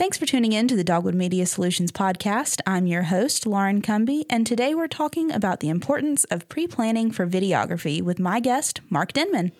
Thanks for tuning in to the Dogwood Media Solutions podcast. I'm your host, Lauren Cumby, and today we're talking about the importance of pre planning for videography with my guest, Mark Denman.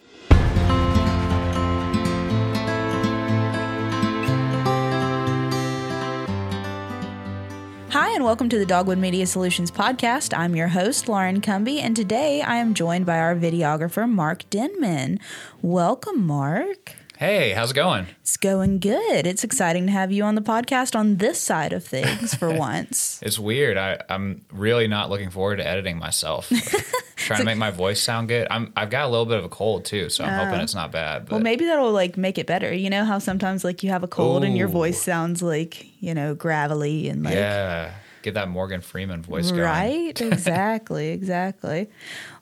Hi, and welcome to the Dogwood Media Solutions podcast. I'm your host, Lauren Cumby, and today I am joined by our videographer, Mark Denman. Welcome, Mark. Hey, how's it going? It's going good. It's exciting to have you on the podcast on this side of things for once. It's weird. I, I'm really not looking forward to editing myself. trying to make my voice sound good. I'm I've got a little bit of a cold too, so I'm hoping it's not bad. But Well, maybe that'll like make it better. You know how sometimes like you have a cold and your voice sounds like, you know, gravelly and like yeah, get that Morgan Freeman voice going. Right? exactly, exactly.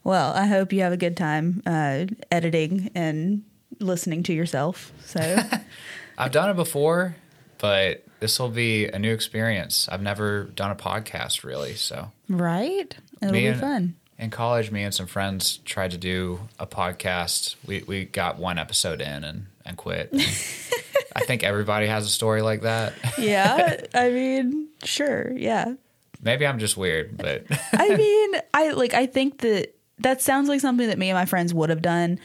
Well, I hope you have a good time uh, editing and listening to yourself. So, I've done it before, but this will be a new experience. I've never done a podcast really, so right? It'll Me be and- fun. in college, me and some friends tried to do a podcast. We we got one episode in and and quit. I think everybody has a story like that. Yeah, I mean, sure, yeah. Maybe I'm just weird, but I mean, I like I think that that sounds like something that me and my friends would have done.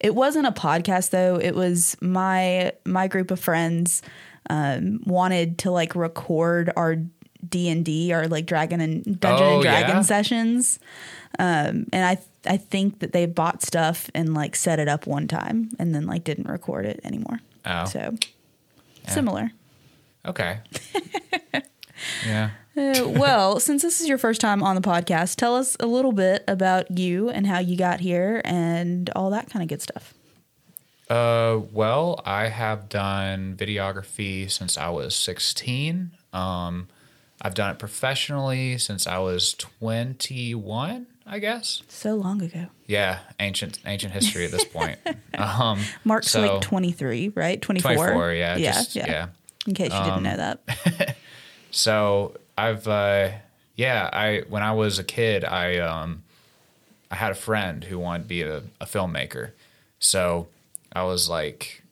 It wasn't a podcast though. It was my my group of friends um, wanted to like record our D and D, our like Dragon and Dungeon Oh, and Dragon yeah? sessions. Um, and I I think that they bought stuff and like set it up one time and then like didn't record it anymore. Oh. So similar. okay. yeah. Uh, well, since this is your first time on the podcast, tell us a little bit about you and how you got here and all that kind of good stuff. Uh, well, I have done videography since I was 16. Um, I've done it professionally since I was 21, I guess. So long ago. Yeah, ancient ancient history at this point. um, Mark's so- like 23, right? 24? 24, yeah, Yeah, just- yeah. yeah. Um, In case you didn't know that. So I've uh, yeah, I when I was a kid, I um, I had a friend who wanted to be a, a filmmaker. So I was like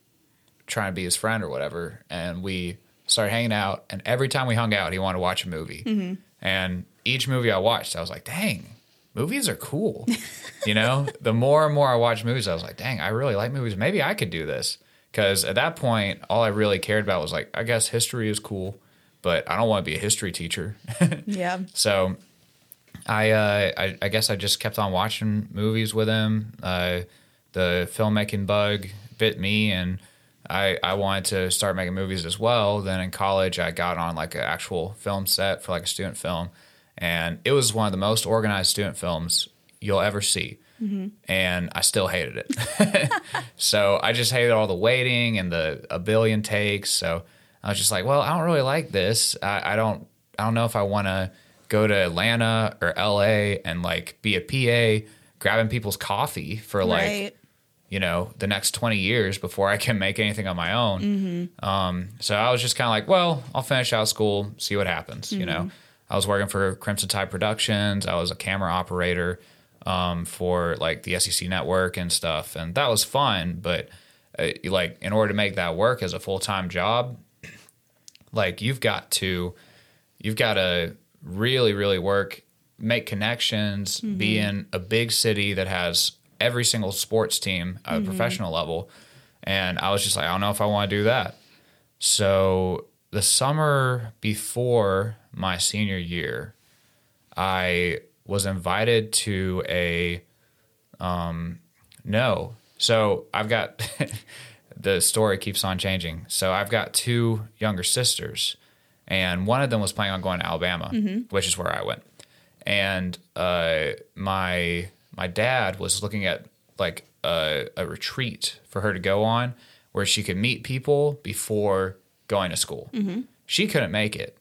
trying to be his friend or whatever, and we started hanging out. And every time we hung out, he wanted to watch a movie. And each movie I watched, I was like, dang. Movies are cool. you know, the more and more I watched movies, I was like, dang, I really like movies. Maybe I could do this. Because at that point, all I really cared about was like, I guess history is cool, but I don't want to be a history teacher. Yeah. So I, uh, I I guess I just kept on watching movies with him. Uh, the filmmaking bug bit me, and I I wanted to start making movies as well. Then in college, I got on like an actual film set for like a student film, and it was one of the most organized student films you'll ever see. And I still hated it. so I just hated all the waiting and the a billion takes. So I was just like, well, I don't really like this. I, I don't I don't know if I want to go to Atlanta or LA and like be a PA grabbing people's coffee for like right. you know the next 20 years before I can make anything on my own. Um, so I was just kind of like, well, I'll finish out school, see what happens. You know, I was working for Crimson Tide Productions. I was a camera operator um, for like the SEC network and stuff, and that was fun. But uh, like, in order to make that work as a full time job, like you've got to you've got to really really work make connections be in a big city that has every single sports team at a professional level. And i was just like i don't know if i want to do that. So the summer before my senior year i was invited to a um no. So i've got the story keeps on changing so i've got two younger sisters and one of them was planning on going to Alabama, mm-hmm. which is where I went. And uh, my my dad was looking at like a, a retreat for her to go on, where she could meet people before going to school. Mm-hmm. She couldn't make it,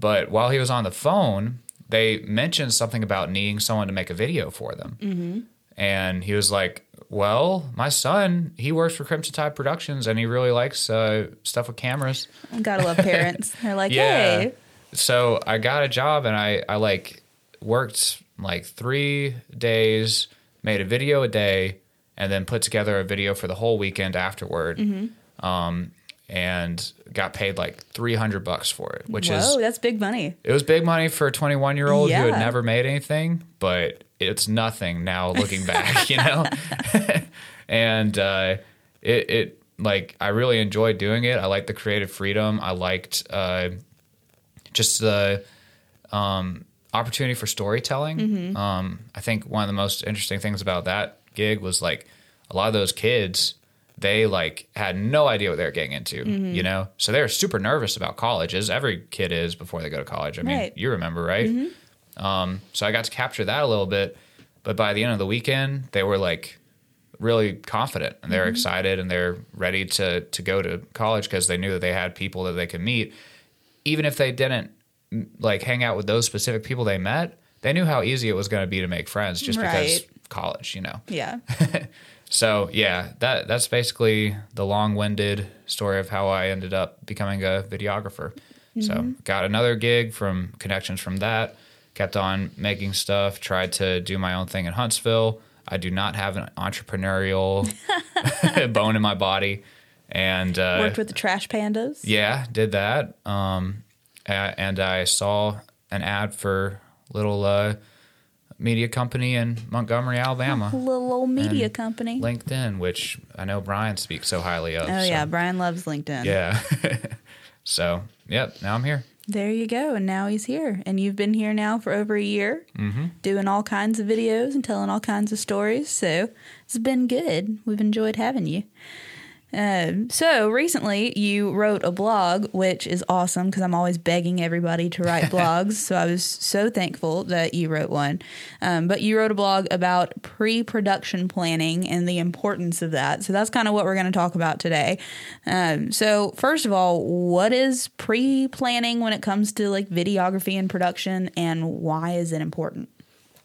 but while he was on the phone, they mentioned something about needing someone to make a video for them. Mm-hmm. And he was like, "Well, my son, he works for Crimson Tide Productions, and he really likes uh, stuff with cameras." Gotta love parents. They're like, hey, So I got a job and I, I like worked like three days, made a video a day, and then put together a video for the whole weekend afterward. Um, and got paid like 300 bucks for it, which is Whoa, that's big money. it was big money for a 21 year old who had never made anything, but it's nothing now looking back, you know? and uh, it, it, like, I really enjoyed doing it. I liked the creative freedom. I liked uh, just the um, opportunity for storytelling. Um, I think one of the most interesting things about that gig was like a lot of those kids they like had no idea what they were getting into, you know? So they were super nervous about college, as every kid is before they go to college. I mean, Right. you remember, right? Um, so I got to capture that a little bit. But by the end of the weekend, they were like really confident and they're excited and they're ready to to go to college because they knew that they had people that they could meet. Even if they didn't like hang out with those specific people they met, they knew how easy it was going to be to make friends just because college, you know. Yeah. So yeah, that that's basically the long-winded story of how I ended up becoming a videographer. So got another gig from connections from that. Kept on making stuff. Tried to do my own thing in Huntsville. I do not have an entrepreneurial bone in my body, and uh, Worked with the trash pandas. yeah, did that. Um, and I saw an ad for little uh, media company in Montgomery, Alabama. Little old media company. LinkedIn, which I know Brian speaks so highly of. oh so- yeah, Brian loves LinkedIn. yeah. so yep, now I'm here. There you go. And now he's here. And you've been here now for over a year, mm-hmm. doing all kinds of videos and telling all kinds of stories. So it's been good. We've enjoyed having you. Um, so recently you wrote a blog, which is awesome because I'm always begging everybody to write blogs. So I was so thankful that you wrote one. Um, but you wrote a blog about pre production planning and the importance of that. So that's kind of what we're going to talk about today. Um, so, first of all, what is pre planning when it comes to like videography and production, and why is it important?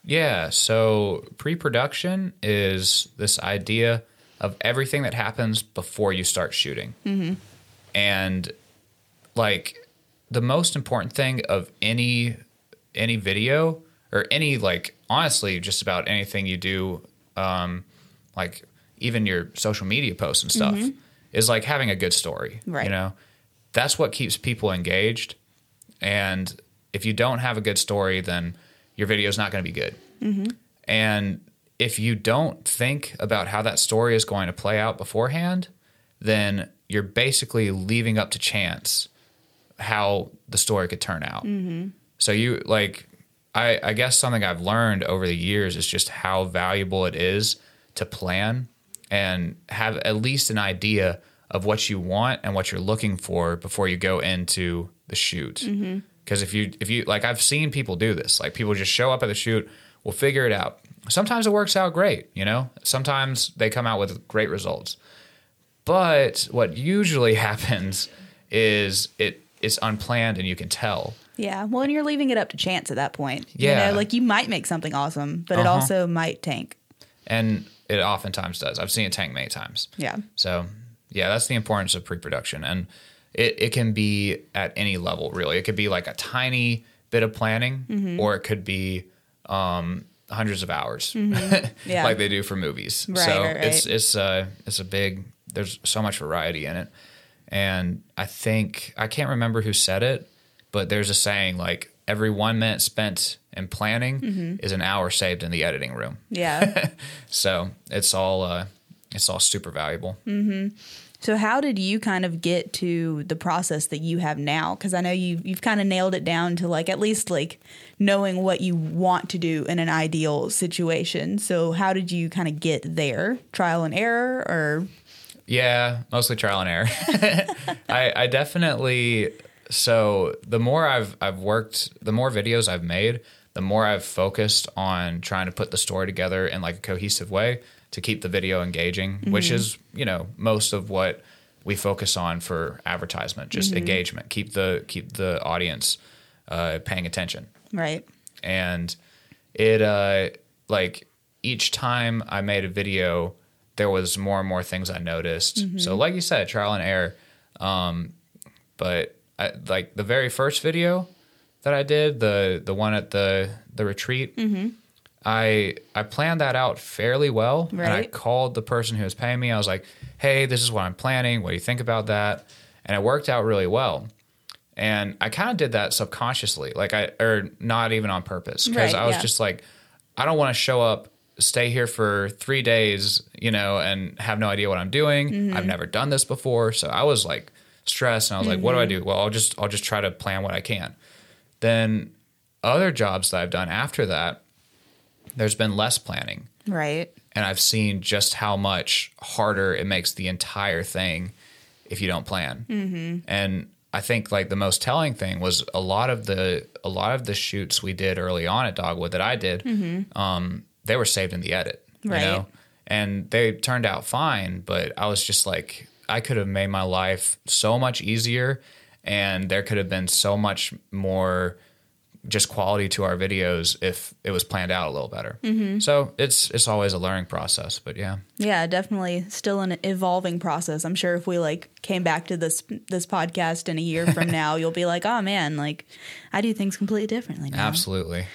Yeah. So pre-production is this idea of everything that happens before you start shooting, mm-hmm. and like the most important thing of any any video or any like honestly just about anything you do, um, like even your social media posts and stuff, mm-hmm. is like having a good story. Right. You know, that's what keeps people engaged. And if you don't have a good story, then your video is not going to be good. Mm-hmm. And if you don't think about how that story is going to play out beforehand, then you're basically leaving up to chance how the story could turn out. Mm-hmm. So you like, I, I guess something I've learned over the years is just how valuable it is to plan and have at least an idea of what you want and what you're looking for before you go into the shoot. Mm-hmm. Because if you if you like, I've seen people do this. Like people just show up at the shoot, we'll figure it out. Sometimes it works out great, you know. Sometimes they come out with great results. But what usually happens is it it's unplanned and you can tell. Yeah. Well, and you're leaving it up to chance at that point. Yeah. You know, like you might make something awesome, but it Uh-huh. also might tank. And it oftentimes does. I've seen it tank many times. Yeah. So yeah, that's the importance of pre-production, and it, it can be at any level really. It could be like a tiny bit of planning, Mm-hmm. or it could be um, hundreds of hours, Yeah. like they do for movies. Right, so right, right. it's it's uh, it's a big. There's so much variety in it, and I think I can't remember who said it, but there's a saying like every one minute spent in planning Mm-hmm. is an hour saved in the editing room. Yeah. So it's all uh, it's all super valuable. So how did you kind of get to the process that you have now? Because I know you you've kind of nailed it down to like at least like knowing what you want to do in an ideal situation. So how did you kind of get there? Trial and error, or Yeah, mostly trial and error. I, I definitely so the more I've I've worked, the more videos I've made, the more I've focused on trying to put the story together in like a cohesive way to keep the video engaging, which is you know most of what we focus on for advertisement, just engagement, keep the keep the audience uh, paying attention right? and it uh like each time I made a video, there was more and more things I noticed. So, like you said, trial and error. Um, but I, like the very first video that I did, the the one at the the retreat, I I planned that out fairly well, and I called the person who was paying me. I was like, "Hey, this is what I'm planning. What do you think about that?" and it worked out really well. And I kind of did that subconsciously, like I, or not even on purpose, because Right, I was yeah. just like, I don't want to show up, stay here for three days, you know, and have no idea what I'm doing. Mm-hmm. I've never done this before, so I was like stressed, and I was like, what Mm-hmm. do I do? Well, I'll just, I'll just try to plan what I can. Then other jobs that I've done after that, there's been less planning Right. and I've seen just how much harder it makes the entire thing if you don't plan. Mm-hmm. And I think like the most telling thing was a lot of the a lot of the shoots we did early on at Dogwood that I did, um, they were saved in the edit, Right. you know, and they turned out fine. But I was just like, I could have made my life so much easier, and there could have been so much more just quality to our videos if it was planned out a little better. Mm-hmm. So it's it's always a learning process, but yeah, Yeah, definitely still an evolving process. I'm sure if we like came back to this this podcast in a year from now, you'll be like, "Oh man, like I do things completely differently now." absolutely.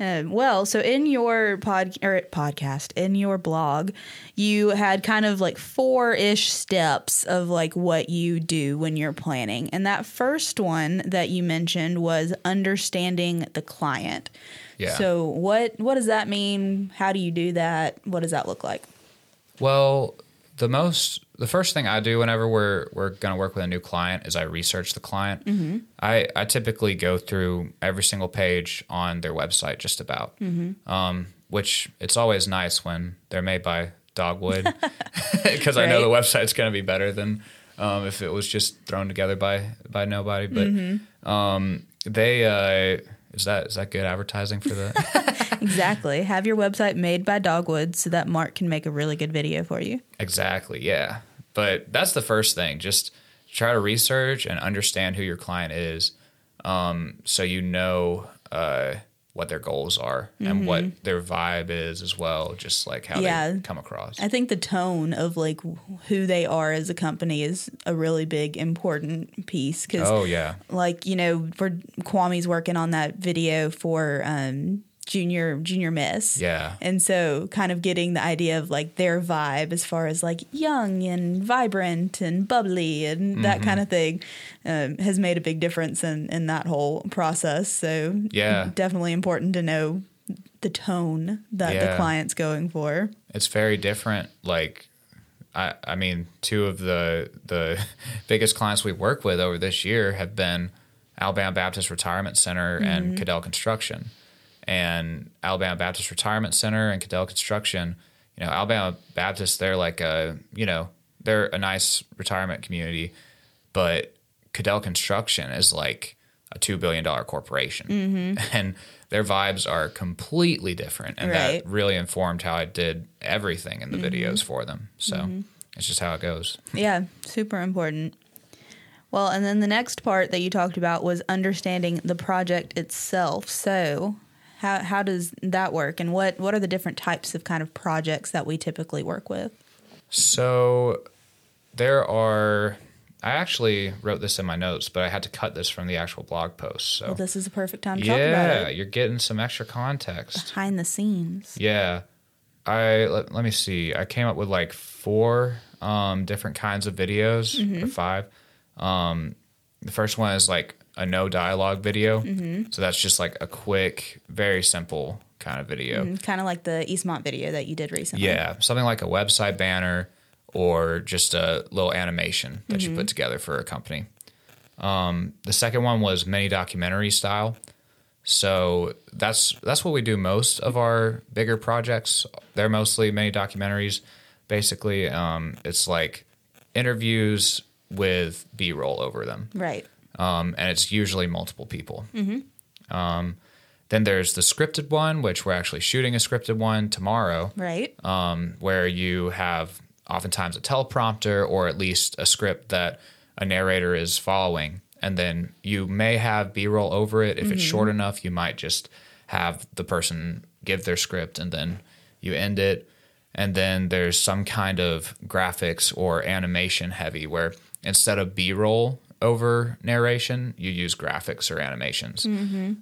Um, well, so in your pod or podcast, in your blog, you had kind of like four ish steps of like what you do when you're planning. And that first one that you mentioned was understanding the client. Yeah. So what what does that mean? How do you do that? What does that look like? Well, the most the first thing I do whenever we're we're going to work with a new client is I research the client. Mm-hmm. I I typically go through every single page on their website just about. Mm-hmm. Um, which it's always nice when they're made by Dogwood because I know the website's going to be better than um, if it was just thrown together by by nobody. But Mm-hmm. um, they uh, is that is that good advertising for that? Exactly. Have your website made by Dogwood so that Mark can make a really good video for you. Exactly. Yeah. But that's the first thing. Just try to research and understand who your client is, um, so you know uh, what their goals are and what their vibe is as well. Just like how Mm-hmm. Yeah. they come across. I think the tone of like who they are as a company is a really big important piece because oh yeah. like you know for Kwame's working on that video for um junior junior miss Yeah. and so kind of getting the idea of like their vibe as far as like young and vibrant and bubbly and Mm-hmm. that kind of thing um, has made a big difference in in that whole process so Yeah. definitely important to know the tone that the client's going for it's very different. Like, I, I mean, two of the the biggest clients we work with over this year have been Alabama Baptist Retirement Center and Caddell Construction. And Alabama Baptist Retirement Center and Caddell Construction, you know, Alabama Baptist, they're like a, you know, they're a nice retirement community, but Caddell Construction is like a two billion dollar corporation, mm-hmm. and their vibes are completely different, and Right. that really informed how I did everything in the mm-hmm. videos for them. So mm-hmm. it's just how it goes. Yeah, super important. Well, and then the next part that you talked about was understanding the project itself. So, how how does that work, and what what are the different types of kind of projects that we typically work with? So there are. I actually wrote this in my notes, but I had to cut this from the actual blog post. So Well, this is a perfect time to talk about yeah, it. you're getting some extra context. Behind the scenes. Yeah. I let, let me see. I came up with like four um, different kinds of videos Mm-hmm. or five. Um, the first one is like a no dialogue video. Mm-hmm. So that's just like a quick, very simple kind of video. Kind of like the Eastmont video that you did recently. Yeah, something like a website banner or just a little animation that you put together for a company. Um, the second one was mini documentary style. So that's that's what we do most of our bigger projects. They're mostly mini documentaries. Basically, um, it's like interviews with B roll over them Right. Um, and it's usually multiple people. Um, then there's the scripted one, which we're actually shooting a scripted one tomorrow, Right. um, where you have oftentimes a teleprompter or at least a script that a narrator is following. And then you may have B roll over it. If it's short enough, you might just have the person give their script and then you end it. And then there's some kind of graphics or animation heavy where instead of B roll over narration, you use graphics or animations.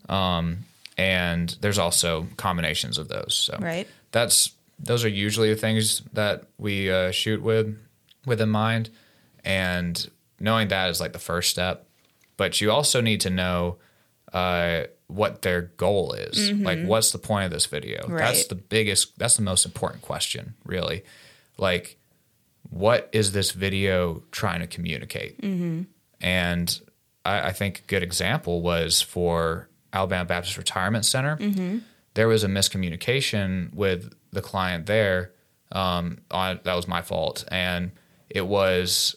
Um, and there's also combinations of those. So Right. that's those are usually the things that we uh, shoot with with in mind and knowing that is like the first step, but you also need to know uh, what their goal is. Like, what's the point of this video? That's Mm-hmm. The biggest. That's the most important question, really. Like, what is this video trying to communicate? Mm-hmm. And I, I think a good example was for Alabama Baptist Retirement Center. Mm-hmm. There was a miscommunication with the client there. Um, on, that was my fault, and it was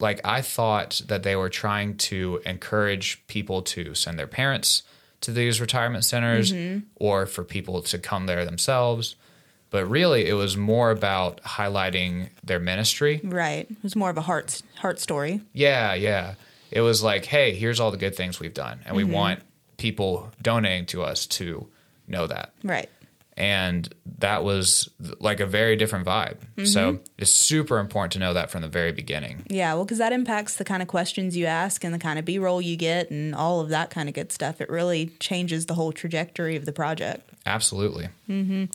like I thought that they were trying to encourage people to send their parents to these retirement centers or for people to come there themselves. But really, it was more about highlighting their ministry. Right. It was more of a heart heart story. Yeah, yeah. It was like, hey, here's all the good things we've done. And we mm-hmm. want people donating to us to know that. Right. And that was like a very different vibe. So mm-hmm. it's super important to know that from the very beginning. Yeah, well, because that impacts the kind of questions you ask and the kind of B roll you get and all of that kind of good stuff. It really changes the whole trajectory of the project. Absolutely. Mm-hmm.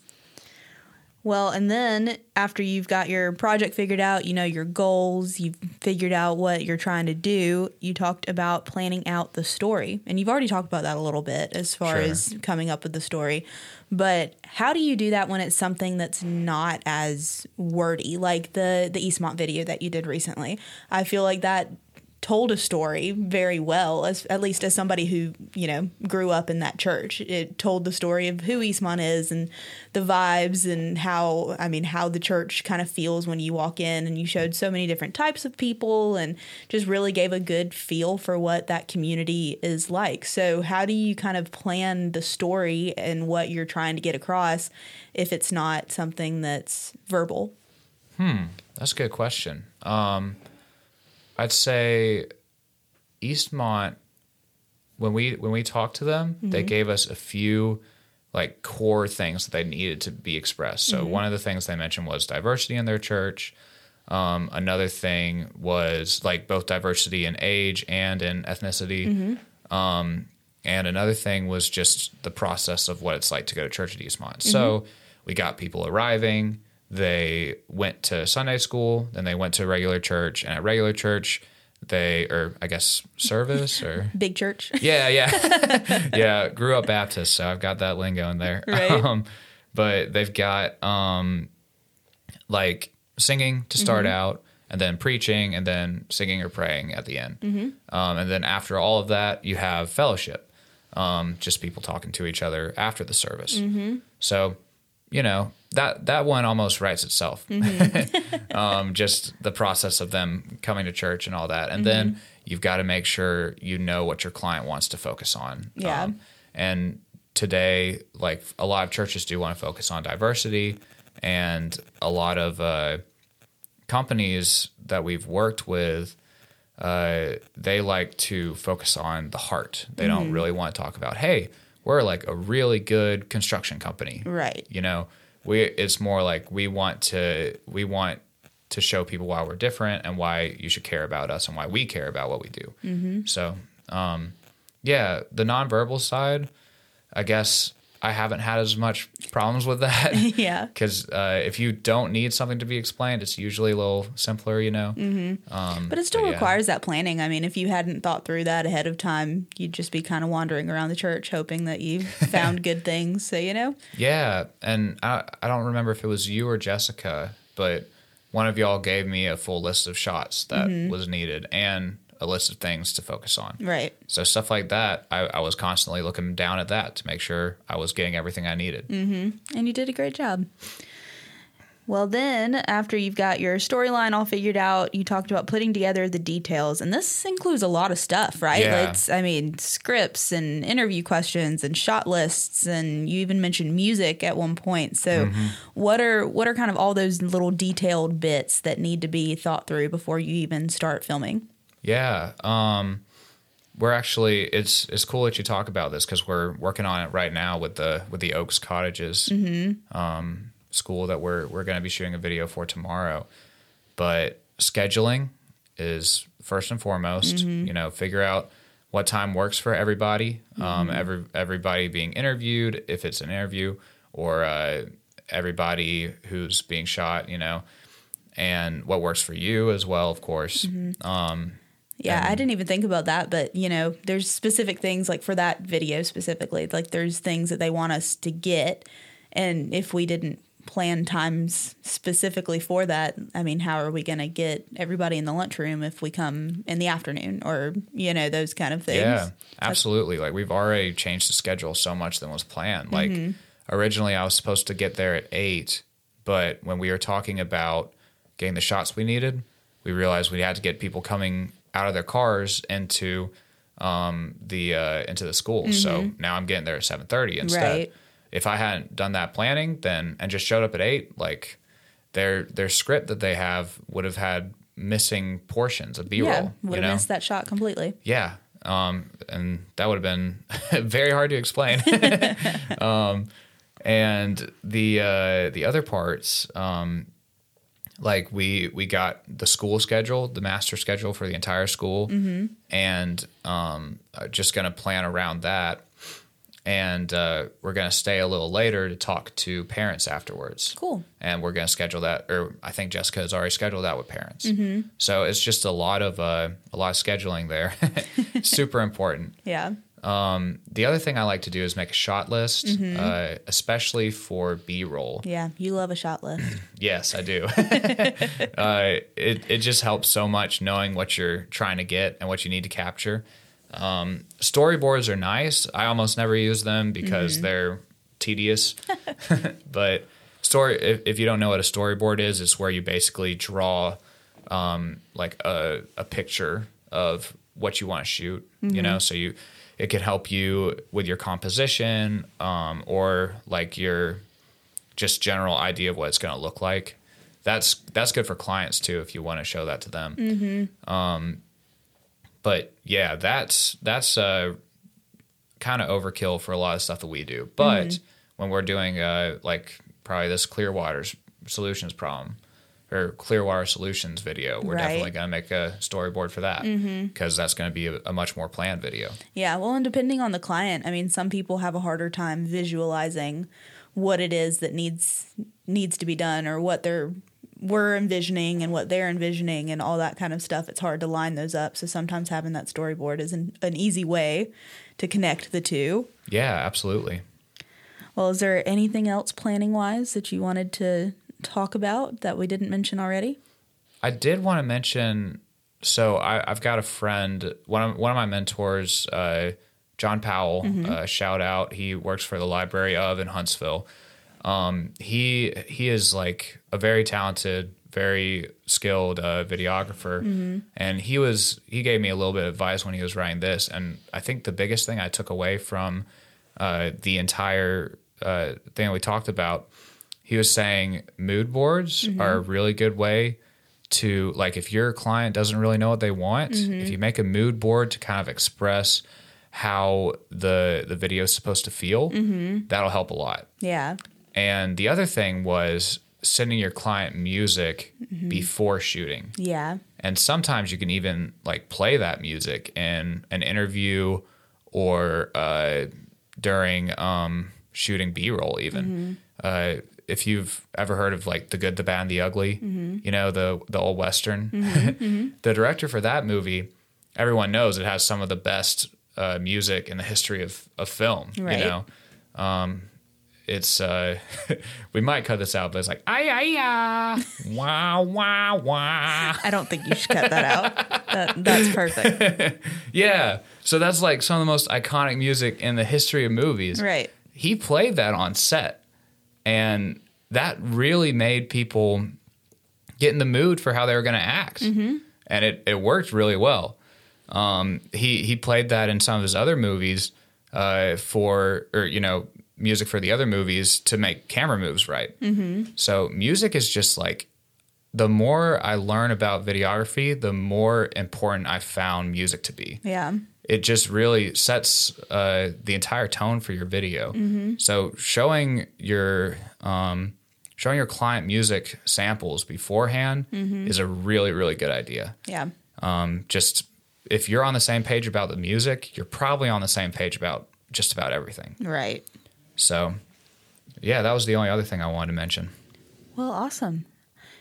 Well, and then after you've got your project figured out, you know your goals, you've figured out what you're trying to do, you talked about planning out the story. And you've already talked about that a little bit as far Sure. as coming up with the story. But how do you do that when it's something that's not as wordy, like the the Eastmont video that you did recently? I feel like that told a story very well as at least as somebody who you know grew up in that church. It told the story of who eastmont is and the vibes and how i mean how the church kind of feels when you walk in. And you showed so many different types of people and just really gave a good feel for what that community is like. So how do you kind of plan the story and what you're trying to get across if it's not something that's verbal? Hmm, That's a good question. Um, I'd say Eastmont when we when we talked to them, they gave us a few like core things that they needed to be expressed. So one of the things they mentioned was diversity in their church. Um, another thing was like both diversity in age and in ethnicity. Um, and another thing was just the process of what it's like to go to church at Eastmont. So we got people arriving. They went to Sunday school, then they went to regular church, and at regular church, they or I guess service or big church yeah, yeah, yeah. Grew up Baptist, so I've got that lingo in there. Right. Um, but they've got um, like singing to start out, and then preaching, and then singing or praying at the end. Um, and then after all of that, you have fellowship, um, just people talking to each other after the service. So, you know that that one almost writes itself. um, just the process of them coming to church and all that, and then you've got to make sure you know what your client wants to focus on. Yeah. Um, and today, like a lot of churches do want to focus on diversity, and a lot of uh, companies that we've worked with, uh, they like to focus on the heart. They don't really want to talk about, hey, we're like a really good construction company, right. You know we it's more like we want to we want to show people why we're different and why you should care about us and why we care about what we do. Mm-hmm. so um yeah the nonverbal side i guess i haven't had as much problems with that yeah because uh, if you don't need something to be explained it's usually a little simpler you know mm-hmm. um, But it still But yeah. requires that planning. I mean, if you hadn't thought through that ahead of time, you'd just be kind of wandering around the church hoping that you found good things. So, you know, Yeah, and I I don't remember if it was you or Jessica, but one of y'all gave me a full list of shots that mm-hmm. was needed and a list of things to focus on. right. So stuff like that, I, I was constantly looking down at that to make sure I was getting everything I needed. And you did a great job. Well, then, after you've got your storyline all figured out, you talked about putting together the details. And this includes a lot of stuff, right? Yeah. I mean, scripts and interview questions and shot lists. And you even mentioned music at one point. So, Mm-hmm. what are what are kind of all those little detailed bits that need to be thought through before you even start filming? Yeah. Um, we're actually it's it's cool that you talk about this because we're working on it right now with the with the Oaks Cottages um, school that we're we're going to be shooting a video for tomorrow. But scheduling is first and foremost. You know, figure out what time works for everybody. Um, every everybody being interviewed, if it's an interview, or uh, everybody who's being shot. You know, and what works for you as well, of course. Um, Yeah, I didn't even think about that, but you know, there's specific things like for that video specifically, like there's things that they want us to get and if we didn't plan times specifically for that, I mean, how are we going to get everybody in the lunchroom if we come in the afternoon or, you know, those kind of things? Yeah, absolutely. Like we've already changed the schedule so much than was planned. Mm-hmm. Like originally I was supposed to get there at 8, but when we were talking about getting the shots we needed, we realized we had to get people coming out of their cars into um, the uh, into the school. So now I'm getting there at 7:30 instead. Right. If I hadn't done that planning then and just showed up at 8, like their their script that they have would have had missing portions of B-roll, Yeah, you would have know? missed that shot completely. Yeah. Um, and that would have been very hard to explain. um, and the uh, the other parts, um, like we we got the school schedule, the master schedule for the entire school, and um, uh, just going to plan around that. And uh, we're going to stay a little later to talk to parents afterwards. Cool. and we're going to schedule that or i think jessica has already scheduled that with parents. So it's just a lot of uh, a lot of scheduling there. Super important. Yeah. Um, the other thing i like to do is make a shot list uh, especially for b-roll. Yeah. You love a shot list. yes i do. Uh, it, it just helps so much knowing what you're trying to get and what you need to capture. Um, storyboards are nice. I almost never use them because they're tedious. But story if, if you don't know what a storyboard is it's where you basically draw um, like a, a picture of what you want to shoot you know? So you it could help you with your composition um, or like your just general idea of what it's going to look like. That's that's good for clients too if you want to show that to them. Um, but yeah that's that's uh, kind of overkill for a lot of stuff that we do. But when we're doing uh, like probably this Clear clearwater's solutions problem or clearwater solutions video we're Right. definitely going to make a storyboard for that mm-hmm. because that's going to be a, a much more planned video Yeah, well, and depending on the client, I mean, some people have a harder time visualizing what it is that needs needs to be done or what they're we're envisioning and what they're envisioning and all that kind of stuff. It's hard to line those up. So sometimes having that storyboard is an, an easy way to connect the two. yeah absolutely Well, is there anything else planning wise that you wanted to talk about that we didn't mention already? I did want to mention. So I, I've got a friend, one of one of my mentors, uh, John Powell. Uh, shout out! He works for the Library of in Huntsville. Um, he he is like a very talented, very skilled uh, videographer, and he was he gave me a little bit of advice when he was writing this. And I think the biggest thing I took away from uh, the entire uh, thing that we talked about, he was saying mood boards are a really good way to like if your client doesn't really know what they want, if you make a mood board to kind of express how the the video is supposed to feel, that'll help a lot. Yeah. And the other thing was sending your client music before shooting. Yeah. And sometimes you can even like play that music in an interview or uh, during um, shooting B roll, even. Uh, if you've ever heard of like The Good, the Bad, and the Ugly, you know, the, the old Western, the director for that movie, everyone knows it has some of the best uh, music in the history of, of film, Right. you know. Um, it's uh we might cut this out, but it's like ay ay ah wow wow wow. I don't think you should cut that out. That, that's perfect. Yeah. So that's like some of the most iconic music in the history of movies. Right. He played that on set. And that really made people get in the mood for how they were going to act. And it, it worked really well. Um, he, he played that in some of his other movies uh, for, or, you know, music for the other movies to make camera moves right. So music is just like the more I learn about videography, the more important I found music to be. Yeah. It just really sets uh, the entire tone for your video. So showing your um, showing your client music samples beforehand is a really really good idea. Yeah. Um, just if you're on the same page about the music, you're probably on the same page about just about everything. Right. So, yeah, that was the only other thing I wanted to mention. Well, awesome.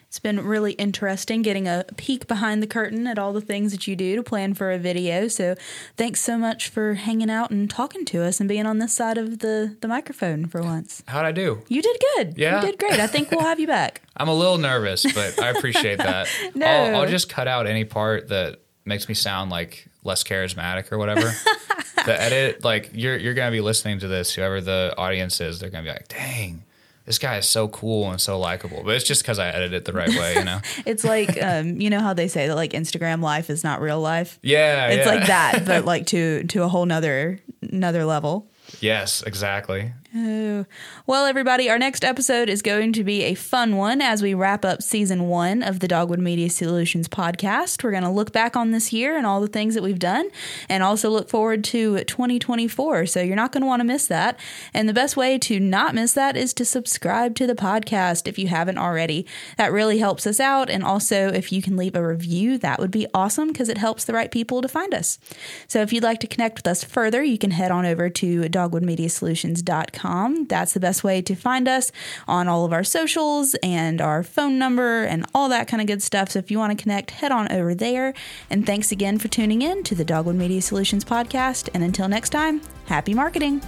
It's been really interesting getting a peek behind the curtain at all the things that you do to plan for a video. So thanks so much for hanging out and talking to us and being on this side of the, the microphone for once. How'd I do? You did good. Yeah. You did great. I think we'll have you back. I'm a little nervous, but I appreciate that. No. I'll, I'll just cut out any part that makes me sound like less charismatic or whatever. the edit, like you're you're gonna be listening to this, whoever the audience is, they're gonna be like, "Dang, this guy is so cool and so likable." But it's just because I edit it the right way, you know. It's like, um, you know how they say that like Instagram life is not real life? Yeah, It's yeah. like that, but like to to a whole nother another level. Yes, exactly. Oh. Well, everybody, our next episode is going to be a fun one as we wrap up season one of the Dogwood Media Solutions podcast. We're going to look back on this year and all the things that we've done and also look forward to 2024. So you're not going to want to miss that. And the best way to not miss that is to subscribe to the podcast if you haven't already. That really helps us out. And also, if you can leave a review, that would be awesome because it helps the right people to find us. So if you'd like to connect with us further, you can head on over to dogwoodmediasolutions.com. That's the best way to find us on all of our socials and our phone number and all that kind of good stuff. So if you want to connect, head on over there. And thanks again for tuning in to the Dogwood Media Solutions podcast. And until next time, happy marketing.